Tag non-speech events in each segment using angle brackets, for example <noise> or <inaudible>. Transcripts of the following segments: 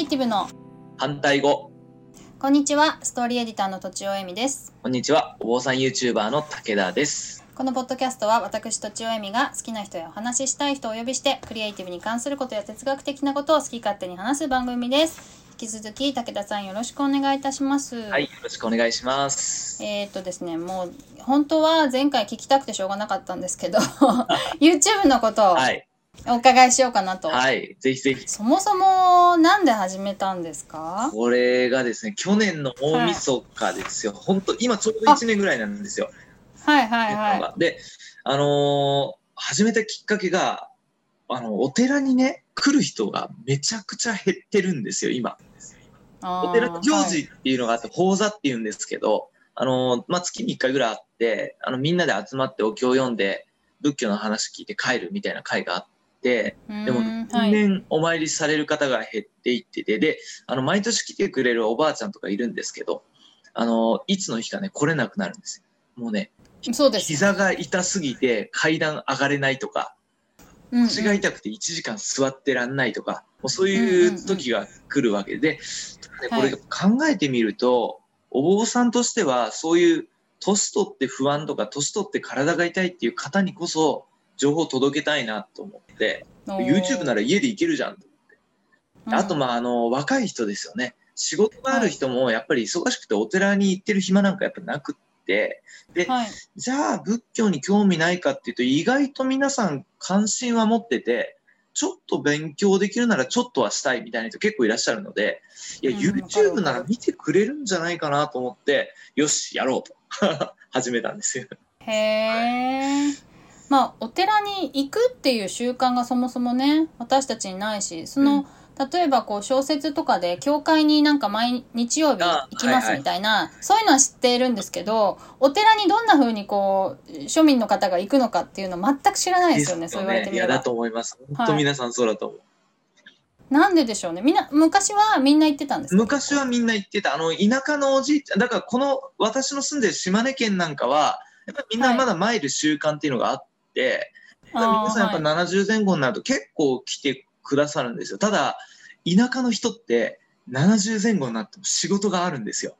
エイティブの反対語。こんにちはストーリーエディターのとちおえみですこんにちは。お坊さん YouTuber の武田です。このポッドキャストは私とちおえみが好きな人やお話ししたい人をお呼びしてクリエイティブに関することや哲学的なことを好き勝手に話す番組です引き続き武田さんよろしくお願いいたしますはい。よろしくお願いします。えーっとですねもう本当は前回聞きたくてしょうがなかったんですけど <laughs> YouTube のことをはい。お伺いしようかなと、はい。ぜひぜひ。そもそもなんで始めたんですか？これがですね、去年の大晦日ですよ。本当今ちょうど1年ぐらいなんですよ。はいはいはいで、あのー始めたきっかけが、あの、お寺にね、来る人がめちゃくちゃ減ってるんですよ、今。お寺の行事っていうのがあって、法座っていうんですけど、あの、まあ、月に1回ぐらいあって、あの、みんなで集まってお経を読んで、仏教の話聞いて帰るみたいな会があって、はい、でも年々お参りされる方が減っていってて、で、あの、毎年来てくれるおばあちゃんとかいるんですけど、あの、いつの日かね、来れなくなるんですよ。もうね、そうです膝が痛すぎて階段上がれないとか、腰が痛くて1時間座ってらんないとか、もうそういう時が来るわけで、これ考えてみると、お坊さんとしてはそういう年取って不安とか年取って体が痛いっていう方にこそ情報を届けたいなと思って、YouTube なら家で行けるじゃんと。あと、まあ、あの、若い人ですよね。仕事がある人もやっぱり忙しくてお寺に行ってる暇なんかやっぱなくって、で、はい、じゃあ仏教に興味ないかっていうと意外と皆さん関心は持ってて、ちょっと勉強できるならちょっとはしたいみたいな人結構いらっしゃるので、いや、うん YouTube なら見てくれるんじゃないかなと思って、よし、やろうと <laughs> 始めたんですよ。へえ。まあお寺に行くっていう習慣がそもそもね私たちにないしその、例えばこう小説とかで教会になんか毎日曜日あ行きますはいはいみたいな、そういうのは知っているんですけどお寺にどんな風にこう庶民の方が行くのかっていうの全く知らないですよねそう言われていや、みれば。だと思います。本当皆さんそうだと思う。なんででしょうね。みんな昔はみんな行ってたんですか？昔はみんな言ってた、あの、田舎のおじいちゃん、だからこの、私の住んでる島根県なんかは、やっぱりみんなまだ参る習慣っていうのがあっ皆さんやっぱはい70前後になると結構来てくださるんですよ。ただ、田舎の人って70前後になっても仕事があるんですよ。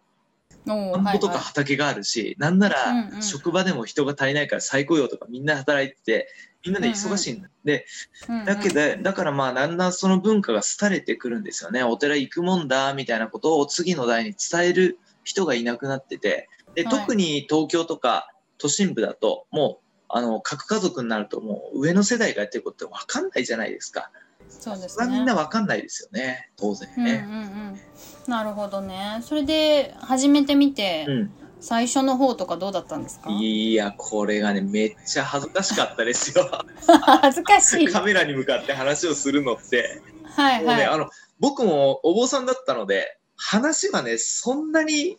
田んぼとかはい畑があるし、なんならうんうん職場でも人が足りないから再雇用とかみんな働いてて、みんなで忙しいんだ。で、はいだけど、だからまあ、だんだんその文化が廃れてくるんですよね。お寺行くもんだ、みたいなことを次の代に伝える人がいなくなってて、で、はい特に東京とか都心部だと、もう、あの、核家族になるともう上の世代がやってることって分かんないじゃないですか。そうですそれはみんねな分かんないですよね。当然うんうんうね。んなるほどねそれで始めてみて、うん。最初の方とかどうだったんですか？いや、これがね、めっちゃ恥ずかしかったですよ。<laughs> 恥ずかしいカメラに向かって話をするのって。もうね、はいはいあの、僕もお坊さんだったので、話はね、そんなに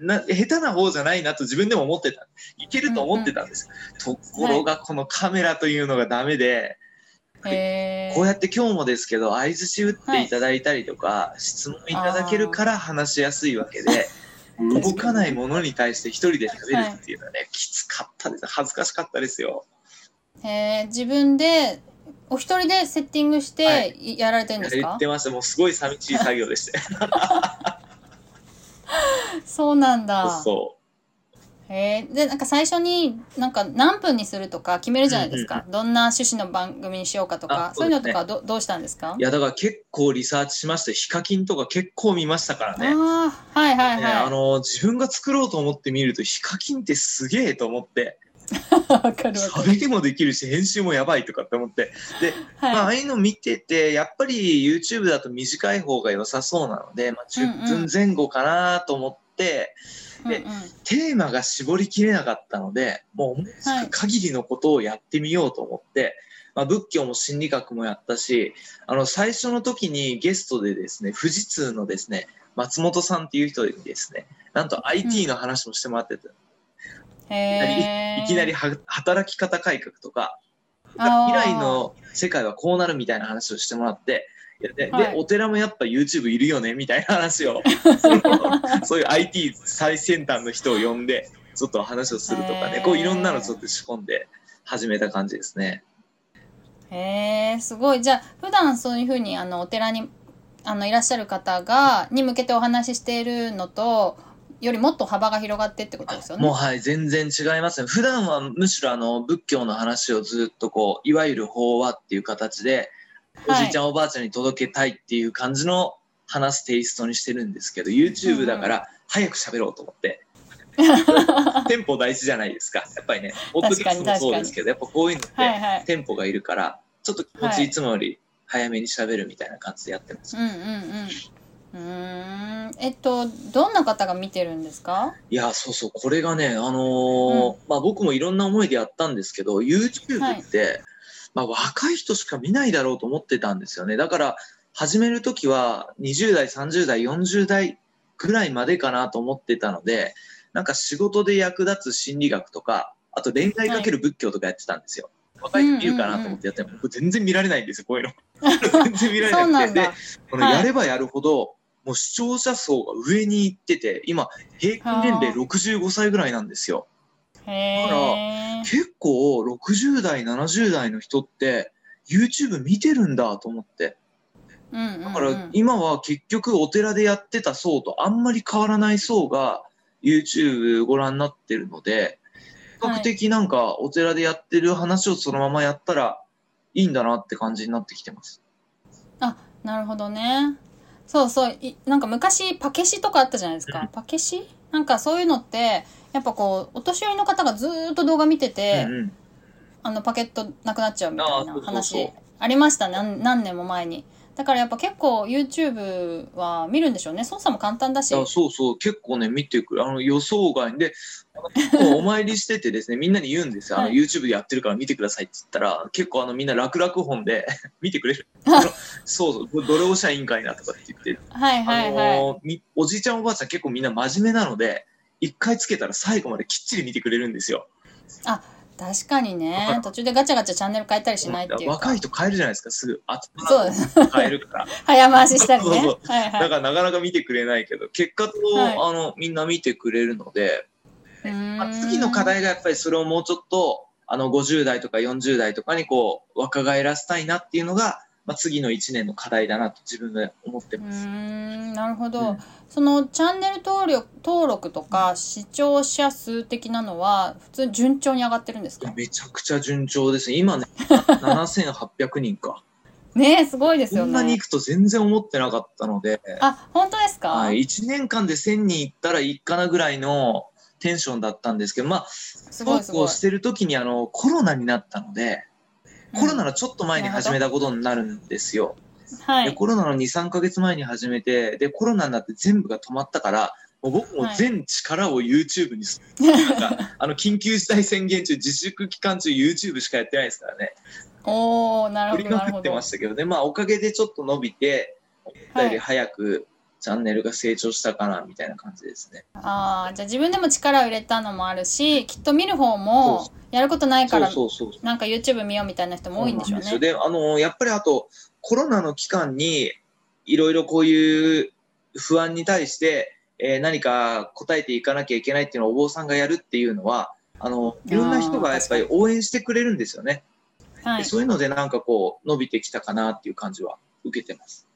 な下手な方じゃないなと自分でも思ってた。いけると思ってたんです。ところが、このカメラというのがダメで、へーこうやって今日もですけど、相づち打っていただいたりとか、質問いただけるから話しやすいわけで、<laughs> ー動かないものに対して一人で喋るっていうのはね、きつかったです。恥ずかしかったですよ。へー自分でお一人でセッティングしはてやられてるんですか、言ってました。もうすごい寂しい作業でした。<laughs> そうなんだ。そへえでなんか最初になんか何分にするとか決めるじゃないですか、どんな趣旨の番組にしようかとか。あそういうのとかどどうしたんですか？う。いや、だから結構リサーチしまして、ヒカキンとか結構見ましたからね。ああはいはいねはい、あの自分が作ろうと思って見るとヒカキンってすげえと思って。<laughs> わかるわかる。喋りもできるし編集もやばいとかって思って。で、まあ、あはあいうの見ててやっぱり YouTube だと短い方が良さそうなので、まあ、10分前後かなと思っでうんうん。テーマが絞りきれなかったのでもう思いつく限りのことをやってみようと思って、まあ、仏教も心理学もやったしあの最初の時にゲストでですね富士通のですね松本さんっていう人にですねなんと IT の話もしてもらってて、へえいきなりは働き方改革とか未来の世界はこうなるみたいな話をしてもらっていやで,で、はいお寺もやっぱ YouTube いるよねみたいな話を <laughs> そういう IT 最先端の人を呼んでちょっと話をするとかねこういろんなのちょっと仕込んで始めた感じですね。へえすごいじゃあ普段そういうふうにあのお寺にあのいらっしゃる方がに向けてお話ししているのとよりもっと幅が広がってってことですよね？もうはい、全然違いますね。普段はむしろあの仏教の話をずっとこう、いわゆる法話っていう形で、おじいちゃんおばあちゃんに届けたいっていう感じの話すテイストにしてるんですけど、YouTube だから早く喋ろうと思って。<laughs> テンポ大事じゃないですか。やっぱりね、ポッドキャストもそうですけど、やっぱこういうのってはいはい。テンポがいるから、ちょっと気持はいちいつもより早めに喋るみたいな感じでやってます。うんうんうん。うーん。えっと、どんな方が見てるんですか？いや、そうそう、これがね、あのーまあ僕もいろんな思いでやったんですけど、YouTube って、まあ若い人しか見ないだろうと思ってたんですよね。だから、始めるときは20代、30代、40代ぐらいまでかなと思ってたので、なんか仕事で役立つ心理学とか、あと恋愛かける仏教とかやってたんですよ。若い人見るかなと思ってやっても、僕全然見られないんですよ、こういうの。<laughs> 全然見られなくて。で、。このはいやればやるほど、もう視聴者層が上に行ってて、今、平均年齢はあ65歳ぐらいなんですよ。へえ。結構、60代、70代の人って、YouTube 見てるんだと思って。だから、今は結局、お寺でやってた層とあんまり変わらない層が、YouTube ご覧になってるので、比較的なんか、お寺でやってる話をそのままやったらいいんだなって感じになってきてます。なるほどね。そうそう。いなんか昔パケシとかあったじゃないですか。パケシ？なんかそういうのって、やっぱこう、お年寄りの方がずーっと動画見てて、うんうん。あのパケットなくなっちゃうみたいな話ありました。ね何何年も前にだからやっぱ結構 YouTube は見るんでしょうね操作も簡単だしあそうそう、結構ね、見てくる。あの、予想外で、結構お参りしててですね、<laughs> みんなに言うんですよ。あの、はい YouTube でやってるから見てくださいって言ったら、結構あの、みんな楽々本で <laughs> 見てくれる。<laughs> そうそう、これどれをしたらいいんかいなとかって言って、はいはいはい、あのみおじいちゃんおばあちゃん結構みんな真面目なので、一回つけたら最後まできっちり見てくれるんですよ。確かにね。途中でガチャガチャチャンネル変えたりしないっていうか。若い人変えるじゃないですか、すぐ。あそう。変えるから。<laughs> 早回ししたりね。だからなかなか見てくれないけど、結果と、はい。あの、みんな見てくれるので、まあ、次の課題がやっぱりそれをもうちょっとあの50代とか40代とかにこう若返らせたいなっていうのが、まあ、次の1年の課題だなと自分で思ってます。んなるほど、うん。そのチャンネル登録登録とか視聴者数的なのは普通に順調に上がってるんですか？めちゃくちゃ順調ですね。今ね、<laughs> 7800人か。ねえすごいですこよね。んなに行くと全然思ってなかったので、あ本当ですか、はい、1年間で1000人行ったらいいかなぐらいのテンションだったんですけど、まあ、すごいすごい。そうこうしてる時にあのコロナになったので、コロナのちょっと前に始めたことになるんですよ。はいでコロナの2、3ヶ月前に始めて、で、コロナになって全部が止まったから、もう僕も全力を YouTube にする。なんか、<laughs> あの、緊急事態宣言中、自粛期間中 YouTube しかやってないですからね。おおな振りまくってましたけどね。まあ、おかげでちょっと伸びて、思ったより早くチャンネルが成長したかな、みたいな感じですね。ああじゃあ自分でも力を入れたのもあるしきっと見る方もそやることないかそうらそうそう。なんか YouTube 見ようみたいな人も多いんでしょうねであの、やっぱりあと、コロナの期間に、いろいろこういう不安に対して、えー何か答えていかなきゃいけないっていうのをお坊さんがやるっていうのは、あの、いろんな人がやっぱり応援してくれるんですよね。はいでそういうのでなんかこう、伸びてきたかなっていう感じは受けてます。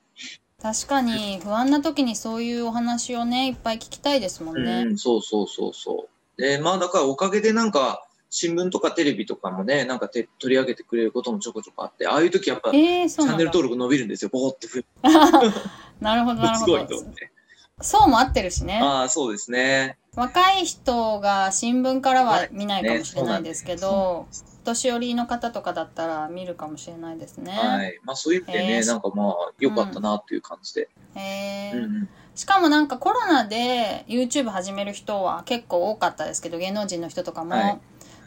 確かに不安な時にそういうお話をねいっぱい聞きたいですもんね、うん、そうそうそうそう。で、まあだからおかげでなんか、新聞とかテレビとかもね、なんかて取り上げてくれることもちょこちょこあって、ああいう時やっぱ、チえー、そうなんだ。ャンネル登録伸びるんですよ、ボコって増え <laughs> なるほどなる <laughs> すごほどいと思って。そうも合ってるしね。ああ、そうですね。若い人が新聞からは見ないかねもしれないですけど、お年寄りの方とかだったら見るかもしれないですね、はい。まあそういう意味でね、へー。なんかまあ良かったなっていう感じで。へえ、うんうん。しかもなんかコロナで YouTube 始める人は結構多かったですけど芸能人の人とかも、はい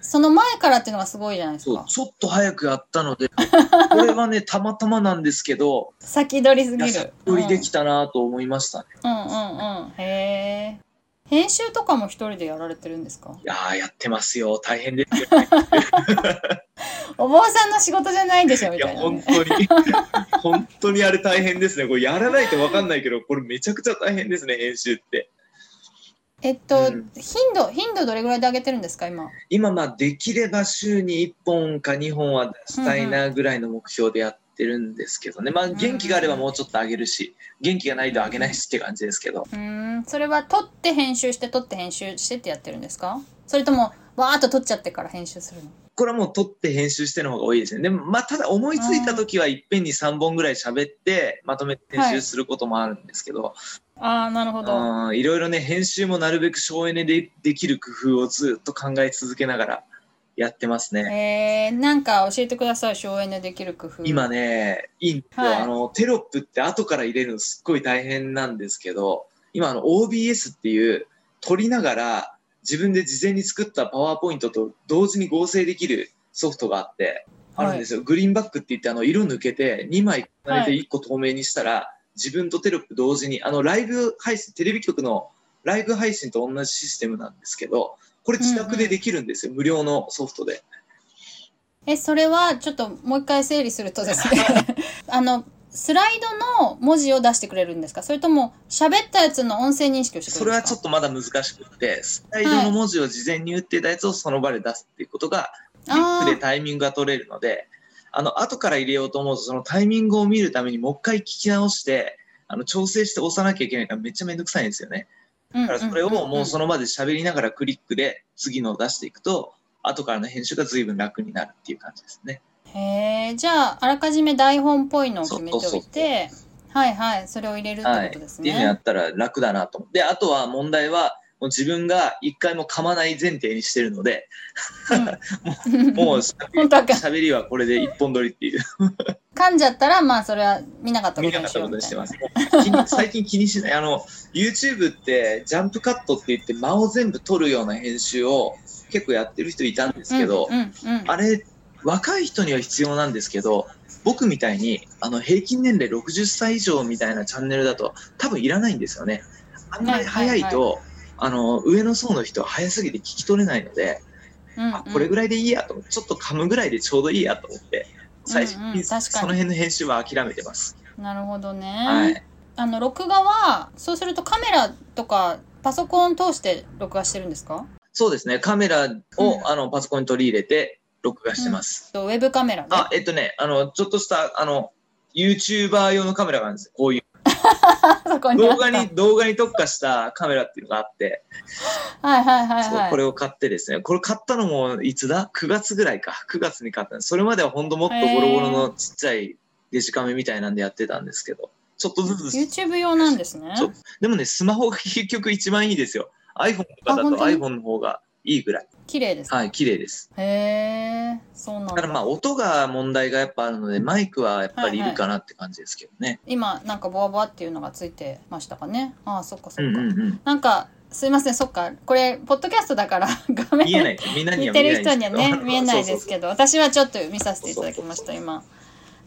その前からっていうのがすごいじゃないですか、ちょっと早くやったので、<laughs> これはね、たまたまなんですけど、先取りすぎる先取りできたなと思いましたね。うん、うんうんうんへえ編集とかも一人でやられてるんですか？いやー、やってますよ。大変ですよね。お坊さんの仕事じゃないでしょみいや、たいな、本ね、当に、本当にあれ大変ですね。これやらないと分かんないけど、これめちゃくちゃ大変ですね、編集って。えっと、うん。頻度頻度どれぐらいで上げてるんですか今？今、まあ、できれば週に1本か2本は出したいなぐらいの目標でやっってるんですけどね。まあ、元気があればもうちょっと上げるし、元気がないと上げないしって感じですけど。うん、それは撮って編集して撮って編集してってやってるんですか？それとも、わーっと撮っちゃってから編集するの？これはもう撮って編集しての方が多いですね。でも、まあ、ただ思いついた時はいっぺんに3本ぐらい喋って、まとめて編集することもあるんですけど、ああ、なるほど。うんいろいろね、編集もなるべく省エネでできる工夫をずっと考え続けながらやってますね。えー、なんか教えてください、省エネできる工夫。今ね、いいんですよ、はいあの、テロップって後から入れるのすっごい大変なんですけど、今あの OBS っていう撮りながら自分で事前に作ったパワーポイントと同時に合成できるソフトがあって、あるんですよ。グリーンバックって言ってあの色抜けて2枚重ねて1個透明にしたら、自分とテロップ同時に、あのライブ配信、テレビ局のライブ配信と同じシステムなんですけど、これ自宅でできるんですよ。無料のソフトで。え、それは、ちょっともう一回整理するとですね、<laughs> あの、スライドの文字を出してくれるんですか？それとも、喋ったやつの音声認識をしてくそれはれるんですか？ちょっとまだ難しくって、スライドの文字を事前に打ってたやつをその場で出すっていうことが、クリックでタイミングが取れるので、あの、後から入れようと思うと、そのタイミングを見るためにもう一回聞き直して、あの、調整して押さなきゃいけないからめっちゃめんどくさいんですよね。だだからそれをもうその、の場で喋りながらクリックで次のを出していくと、後からの編集が随分楽になるっていう感じですね。へえ、じゃあ、あらかじめ台本っぽいのを決めておそういて、はいはい、それを入れるってはい。ことですっていうのやね。ったら楽だなと思って。で、あとは問題は、もう自分が一回も噛まない前提にしてるので、うんもう <laughs> 本当はか喋りはこれで一本取りっていう。噛んじゃったら、まあ、それは見なかったことにしていなま。す。最近気にしない。あの、YouTube ってジャンプカットって言って間を全部取るような編集を結構やってる人いたんですけど、うんうんうん、あれ、若い人には必要なんですけど、僕みたいにあの平均年齢60歳以上みたいなチャンネルだと多分いらないんですよね。あんまり早いと、あの上の層の人は早すぎて聞き取れないので、うんうんあこれぐらいでいいやとちょっと噛むぐらいでちょうどいいやと思って、最初うんうんその辺の編集は諦めてます。なるほどね。はい。あの、録画は、そうするとカメラとかパソコン通して録画してるんですか？そうですね。カメラを、うんあのパソコンに取り入れて録画してます。とウェブカメラで。あ、えっとね、あの、ちょっとした、あの、YouTuber 用のカメラがあるんですよ。こういう。<laughs> そこに動画に、動画に特化したカメラっていうのがあって、はいはいはいはい。これを買ってですね、これ買ったのもいつだ ?9 月ぐらいか。9月に買った。それまではほんともっとボロボロのちっちゃいデジカメみたいなんでやってたんですけど、ちょっとずつ、YouTube 用なんですね。でもね、スマホが結局一番いいですよ。iPhone とかだと iPhone の方がいいぐらい。綺麗です。はい、綺麗です。へえ、そうなんだ。ただまあ音が問題がやっぱあるので、マイクはやっぱりいるかなって感じですけどね。今、なんかボワボワっていうのがついてましたかね？ああ、そっかそっか。うんうんうん。なんか、すいません、そっか。これ、ポッドキャストだから、画 <laughs> 面見えない。みんなに見ては見えない <laughs> る人にはね、<laughs> 見えないですけど。ど、私はちょっと見させていただきました、今。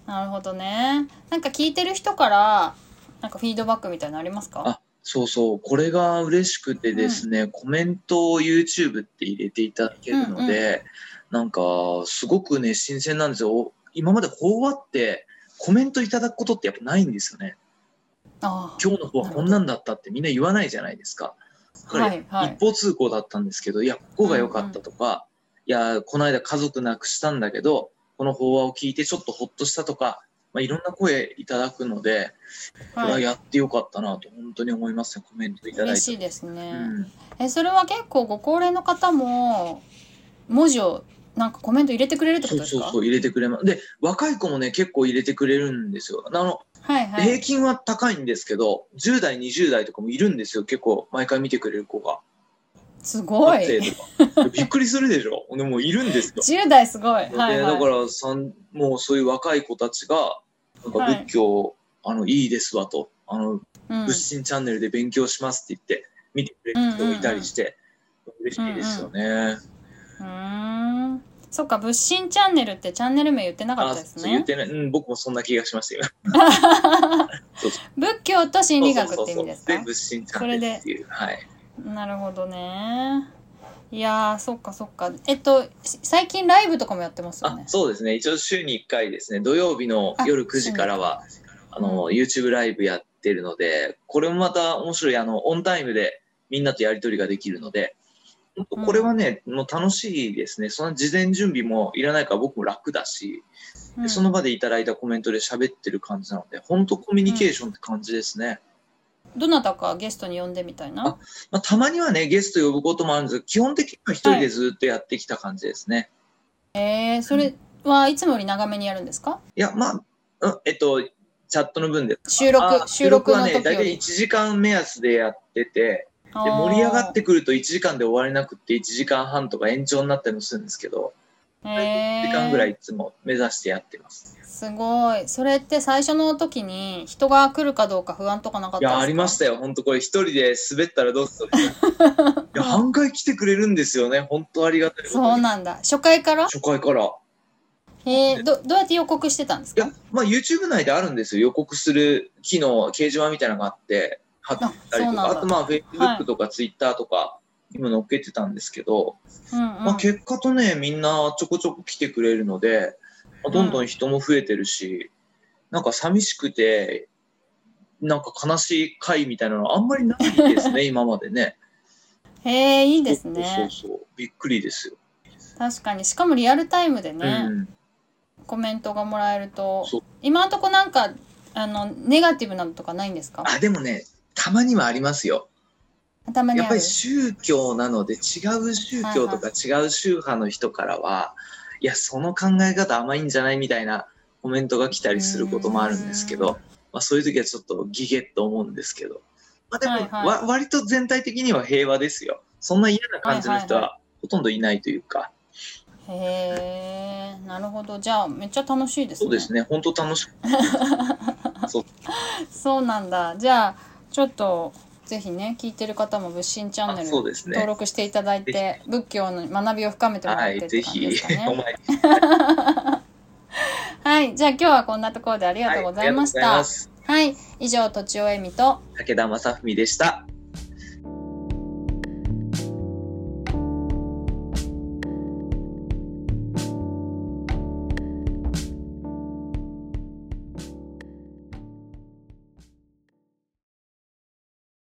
なるほどね。なんか聞いてる人から、なんかフィードバックみたいなのありますか？あそうそう、これが嬉しくてですね、コメントを YouTube って入れていただけるので、なんか、すごくね、新鮮なんですよ。今まで法話って、コメントいただくことってやっぱないんですよね。今日の方はこんなんだったってみんな言わないじゃないですか。だからはいはい一方通行だったんですけど、いや、ここが良かったとか、いや、この間家族亡くしたんだけど、この法話を聞いてちょっとほっとしたとか、まあ、いろんな声いただくので、これははい。やってよかったなと本当に思いますね、コメントいただいて。嬉しいですね。うんえ、それは結構ご高齢の方も、文字を、なんかコメント入れてくれるってことですか？そうそうそう、入れてくれます。で、若い子もね、結構入れてくれるんですよ。あの、はいはい。平均は高いんですけど、10代、20代とかもいるんですよ。結構、毎回見てくれる子が。すごい。びっくりするでしょ？でもいるんですよ。10代すごい。はいではい。だからさん、もうそういう若い子たちが、なんか仏教、あの、いいですわと、あの、うん仏心チャンネルで勉強しますって言って、見てくれる人がいたりして、嬉しいですよね。うーん。そっか、仏心チャンネルってチャンネル名言ってなかっあ、たですね。そう言ってない。うん、僕もそんな気がしましたよ。<laughs> そうそう仏教と心理学って意味ですそうそうそうで、か仏心チャンネルっていう。はい。なるほどね。いやー、そっかそっか。えっと、し最近ライブとかもやってますよね。あそうですね。一応週に1回ですね、土曜日の夜9時からは、あの、YouTube ライブやってるので、これもまた面白い、あの、オンタイムでみんなとやりとりができるので、これはね、もう楽しいですね。その事前準備もいらないから僕も楽だし、でその場でいただいたコメントで喋ってる感じなので、本当コミュニケーションって感じですね。どなたかゲストに呼んでみたいな？あまあ、たまにはね、ゲスト呼ぶこともあるんですけど、基本的には一人でずっとやってきた感じですね。えー、それはいつもより長めにやるんですか？いや、まあ、うんえっと、チャットの分で。収録あ収録はね、大体1時間目安でやってて、で盛り上がってくると1時間で終われなくって1時間半とか延長になったりもするんですけど、1 1時間ぐらいいつも目指してやってます。すごいそれって最初の時に人が来るかどうか不安とかなかったですか？いや、ありましたよ。本当これ一人で滑ったらどうする？<laughs> いや、半回来てくれるんですよね。本当ありがたい。そうなんだ初回から？初回から。えー、どどうやって予告してたんですか？いや、まあ YouTube 内であるんですよ。予告する機能、掲示板みたいなのがあって、貼ってたりとか、あとまあ Facebook とか Twitter とか、今載っけてたんですけど、うんうんまあ結果とね、みんなちょこちょこ来てくれるので、まあどんどん人も増えてるし、なんか寂しくて、なんか悲しい回みたいなのあんまりないですね、<laughs> 今までね。へえいいですねそうそう。びっくりですよ。確かにしかもリアルタイムでね、うん。コメントがもらえると今のとこなんかあのネガティブなのとかないんですか？あ、でもね、たまにはありますよ。やっぱ頭にある。り宗教なので違う宗教とか違う宗派の人からは、いや、その考え方甘いんじゃないみたいなコメントが来たりすることもあるんですけうん。ど、まあ、そういう時はちょっとギゲッと思うんですけど、まあ、でも、はいはい。わ割と全体的には平和ですよ。そんな嫌な感じの人はいはいはほとんどいないというか、へえなるほど。じゃあめっちゃ楽しいですね。そうですね、本当楽しく。<laughs> そうなんだ。じゃあちょっとぜひね聞いてる方も仏心チャンネあル登録していただいて、仏教の学びを深めてもらはい、ってって感じですか、ね。はい <laughs> じゃあ今日はこんなところでありがとうございました、はいいはい。以上とちおえみと武田正文でした。